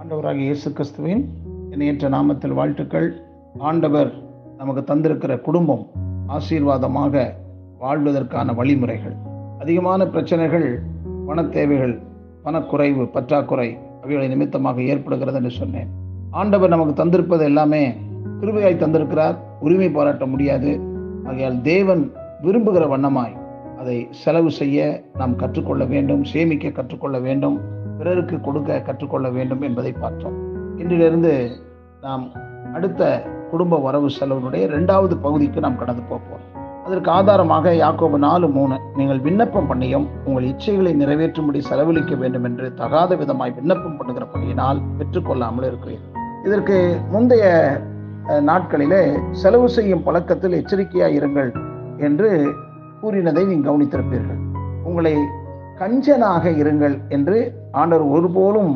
ஆண்டவராகிய இயேசு கிறிஸ்துவின் இணையற்ற நாமத்தில் வாழ்த்துக்கள். ஆண்டவர் நமக்கு தந்திருக்கிற குடும்பம் ஆசீர்வாதமாக வாழ்வதற்கான வழிமுறைகள். அதிகமான பிரச்சனைகள் பண தேவைகள் பணக்குறைவு பற்றாக்குறை அவைகளை நிமித்தமாக ஏற்படுகிறது என்று சொன்னேன். ஆண்டவர் நமக்கு தந்திருப்பது எல்லாமே கிருபையாய் தந்திருக்கிறார். உரிமை பாராட்ட முடியாது. ஆகையால் தேவன் விரும்புகிற வண்ணமாய் அதை செலவு செய்ய நாம் கற்றுக்கொள்ள வேண்டும் சேமிக்க கற்றுக்கொள்ள வேண்டும் பிறருக்கு கொடுக்க கற்றுக்கொள்ள வேண்டும் என்பதை பார்த்தோம். இன்றிலிருந்து நாம் அடுத்த குடும்ப வரவு செலவினுடைய இரண்டாவது பகுதிக்கு நாம் கடந்து போவோம் அதற்கு ஆதாரமாக யாக்கோபு நாலு மூணு நீங்கள் விண்ணப்பம் பண்ணியும் உங்கள் இச்சைகளை நிறைவேற்றும்படி செலவழிக்க வேண்டும் என்று தகாத விதமாய் விண்ணப்பம் பண்ணுகிறபடியினால் பெற்றுக்கொள்ளாமல் இருக்கிறீர்கள் இதற்கு முந்தைய நாட்களிலே செலவு செய்யும் பழக்கத்தில் எச்சரிக்கையாக இருங்கள். என்று கூறினதை நீங்கள் கவனித்திருப்பீர்கள். உங்களை கஞ்சனாக இருங்கள் என்று ஆண்டவர் ஒருபோலும்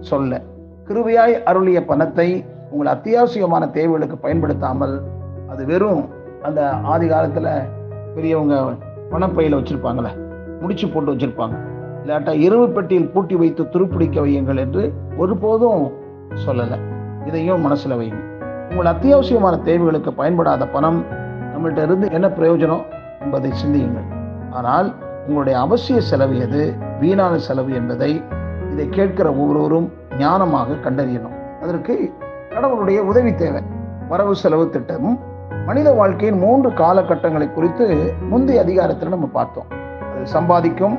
சொல்ல. கிருபையாய் அருளிய பணத்தை உங்கள் அத்தியாவசியமான தேவைகளுக்கு பயன்படுத்தாமல் அது வெறும் அந்த ஆதி காலத்தில் பெரியவங்க பணப்பையில் வச்சுருப்பாங்களே முடிச்சு போட்டு வச்சுருப்பாங்க. இல்லாட்டா இரும்பு பெட்டியில் பூட்டி வைத்து துருப்பிடிக்க வையுங்கள் என்று ஒருபோதும் சொல்லலை. இதையும் மனசில் வையுங்க உங்கள் அத்தியாவசியமான தேவைகளுக்கு பயன்படாத பணம் நம்மள்ட்ட இருந்து என்ன பிரயோஜனம்? என்பதை சிந்தியுங்கள். ஆனால் உங்களுடைய அவசிய செலவு எது? வீணான செலவு என்பதை இதை கேட்கிற ஒவ்வொருவரும் ஞானமாக கண்டறியணும். அதற்கு கடவுளுடைய உதவி தேவை. வரவு செலவு திட்டமும் மனித வாழ்க்கையின் மூன்று காலகட்டங்களை குறித்து முந்தைய அதிகாரத்தில் நம்ம பார்த்தோம். அது சம்பாதிக்கும்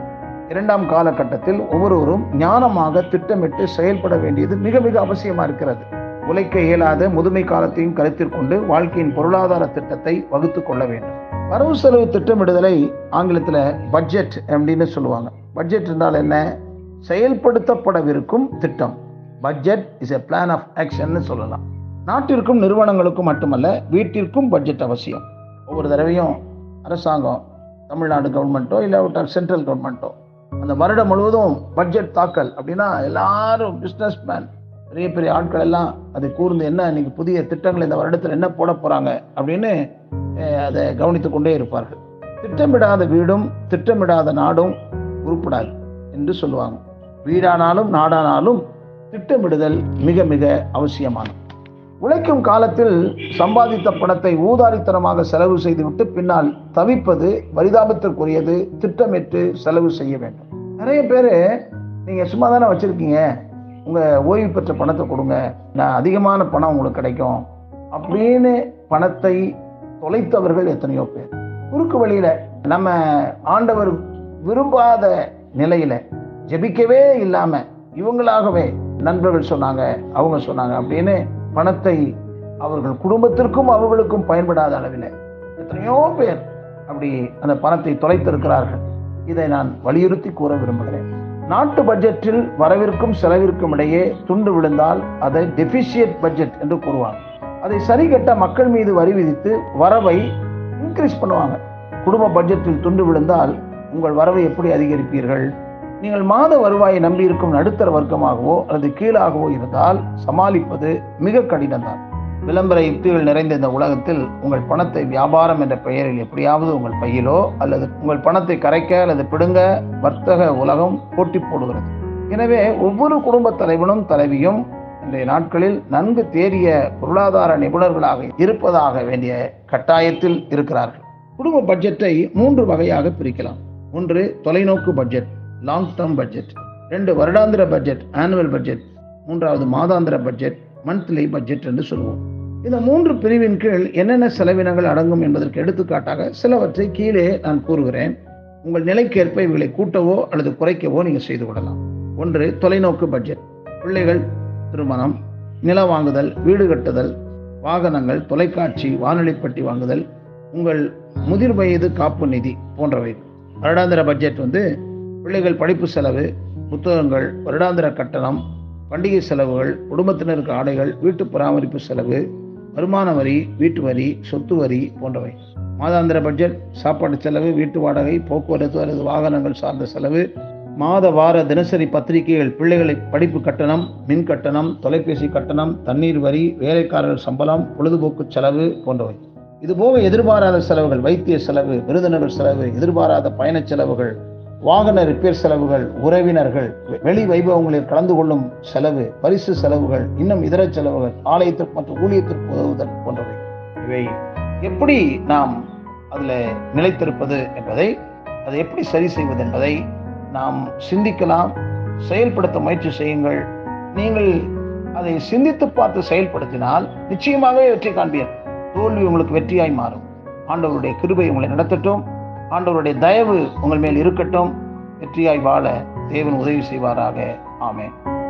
இரண்டாம் காலகட்டத்தில் ஒவ்வொருவரும் ஞானமாக திட்டமிட்டு செயல்பட வேண்டியது மிக மிக அவசியமா இருக்கிறது. உழைக்க இயலாத முதுமை காலத்தையும் கருத்தில் கொண்டு வாழ்க்கையின் பொருளாதார திட்டத்தை வகுத்து கொள்ள வேண்டும். வரவு செலவு திட்டமிடுதலை ஆங்கிலத்தில் பட்ஜெட் அப்படின்னு சொல்லுவாங்க. பட்ஜெட் என்றால் என்ன? செயல்படுத்தப்படவிருக்கும் திட்டம். Budget is a plan of action சொல்லலாம். நாட்டிற்கும் நிறுவனங்களுக்கும் மட்டுமல்ல வீட்டிற்கும் பட்ஜெட் அவசியம். ஒவ்வொரு தடவையும் அரசாங்கம் தமிழ்நாடு கவர்மெண்ட்டோ இல்லை சென்ட்ரல் கவர்மெண்ட்டோ அந்த வருடம் முழுவதும் பட்ஜெட் தாக்கல் அப்படின்னா எல்லாரும் பிஸ்னஸ் மேன் பெரிய பெரிய ஆட்கள் எல்லாம் அதை கூர்ந்து என்ன இன்னைக்கு புதிய திட்டங்கள் இந்த வருடத்தில் என்ன போட போகிறாங்க அப்படின்னு அதை கவனித்து கொண்டே இருப்பார்கள். திட்டமிடாத வீடும் திட்டமிடாத நாடும் உருப்படாது என்று சொல்லுவாங்க. வீடானாலும் நாடானாலும் திட்டமிடுதல் மிக மிக அவசியமானது. உழைக்கும் காலத்தில் சம்பாதித்த பணத்தை ஊதாரித்தனமாக செலவு செய்துவிட்டு பின்னால் தவிப்பது பரிதாபத்திற்குரியது திட்டமிட்டு செலவு செய்ய வேண்டும். நிறைய பேர் நீங்கள் சும்மா தானே வச்சுருக்கீங்க? உங்கள் ஓய்வு பெற்ற பணத்தை கொடுங்க. நான் அதிகமான பணம் உங்களுக்கு கிடைக்கும். அப்படின்னு பணத்தை தொலைத்தவர்கள் எத்தனையோ பேர். குறுக்கு வழியில் நம்ம ஆண்டவர் விரும்பாத நிலையில் ஜெபிக்கவே இல்லாமல் இவங்களாகவே நண்பர்கள் சொன்னாங்க அவங்க சொன்னாங்க அப்படின்னு பணத்தை அவர்கள் குடும்பத்திற்கும் அவர்களுக்கும் பயன்படாத அளவில் எத்தனையோ பேர் அப்படி அந்த பணத்தை தொலைத்திருக்கிறார்கள். இதை நான் வலியுறுத்தி கூற விரும்புகிறேன். நாட்டு பட்ஜெட்டில் வரவிற்கும் செலவிற்கும் இடையே துண்டு விழுந்தால் அதை டெபிஷியட் பட்ஜெட் என்று கூறுவாங்க. அதை சரி கட்ட மக்கள் மீது வரி விதித்து வரவை இன்க்ரீஸ் பண்ணுவாங்க. குடும்ப பட்ஜெட்டில் துண்டு விழுந்தால் உங்கள் வரவை எப்படி அதிகரிப்பீர்கள்? நீங்கள் மாத வருவாயை நம்பியிருக்கும் நடுத்தர வர்க்கமாகவோ அல்லது கீழாகவோ இருந்தால் சமாளிப்பது மிக கடினம்தான். விளம்பர யுக்திகள் நிறைந்த இந்த உலகத்தில் உங்கள் பணத்தை வியாபாரம் என்ற பெயரில் எப்படியாவது உங்கள் பையிலோ அல்லது உங்கள் பணத்தை கரைக்க அல்லது பிடுங்க வர்த்தக உலகம் போட்டி போடுகிறது. எனவே ஒவ்வொரு குடும்ப தலைவனும் தலைவியும் இன்றைய நாட்களில் நன்கு தேறிய பொருளாதார நிபுணர்களாக இருப்பதாக வேண்டிய கட்டாயத்தில் இருக்கிறார்கள். குடும்ப பட்ஜெட்டை மூன்று வகையாக பிரிக்கலாம். ஒன்று தொலைநோக்கு பட்ஜெட் லாங் டேர்ம் பட்ஜெட். ரெண்டு வருடாந்திர பட்ஜெட் ஆனுவல் பட்ஜெட். மூன்றாவது மாதாந்திர பட்ஜெட் மந்த்லி பட்ஜெட் என்று சொல்லுவோம் இந்த மூன்று பிரிவின் கீழ் என்னென்ன செலவினங்கள் அடங்கும் என்பதற்கு எடுத்துக்காட்டாக சிலவற்றை கீழே நான் கூறுகிறேன். உங்கள் நிலைக்கேற்ப இவர்களை கூட்டவோ அல்லது குறைக்கவோ நீங்கள் செய்து கொள்ளலாம். ஒன்று தொலைநோக்கு பட்ஜெட். பிள்ளைகள் திருமணம் நில வாங்குதல் வீடு கட்டுதல் வாகனங்கள் தொலைக்காட்சி வானொலிப்பட்டி வாங்குதல் உங்கள் முதிர் வயது காப்பு நிதி போன்றவை. வருடாந்திர பட்ஜெட் வந்து பிள்ளைகள் படிப்பு செலவு புத்தகங்கள் வருடாந்திர கட்டணம் பண்டிகை செலவுகள் குடும்பத்தினருக்கு ஆடைகள் வீட்டு பராமரிப்பு செலவு வருமான வரி வீட்டு வரி சொத்து வரி போன்றவை. மாதாந்திர பட்ஜெட் சாப்பாடு செலவு வீட்டு வாடகை போக்குவரத்து அல்லது வாகனங்கள் சார்ந்த செலவு மாத வார தினசரி பத்திரிகைகள் பிள்ளைகளை படிப்பு கட்டணம் மின் கட்டணம் தொலைபேசி கட்டணம் தண்ணீர் வரி வேலைக்காரர்கள் சம்பளம் பொழுதுபோக்கு செலவு போன்றவை. இதுபோக எதிர்பாராத செலவுகள் வைத்திய செலவு விருதுநகர் செலவு எதிர்பாராத பயணச் செலவுகள் வாகன ரிப்பேர் செலவுகள் உறவினர்கள் வெ- வெளி வைபவங்களில் கலந்து கொள்ளும் செலவு பரிசு செலவுகள் இன்னும் இதர செலவுகள் ஆலயத்திற்கு மற்றும் ஊழியத்திற்கு உதவுதல் போன்றவை. இவை எப்படி நாம் அதில் நிலைத்திருப்பது என்பதை அதை எப்படி சரி செய்வது என்பதை நாம் சிந்திக்கலாம். செயல்படுத்த முயற்சி செய்யுங்கள். நீங்கள் அதை சிந்தித்து பார்த்து செயல்படுத்தினால் நிச்சயமாகவே வெற்றி காண்பீர்கள். தோல்வி உங்களுக்கு வெற்றியாய் மாறும். ஆண்டவருடைய கிருபை உங்களை நடத்தட்டும். ஆண்டவருடைய தயவு உங்கள் மேல் இருக்கட்டும் வெற்றியாய் வாழ தேவன் உதவி செய்வாராக. ஆமேன்.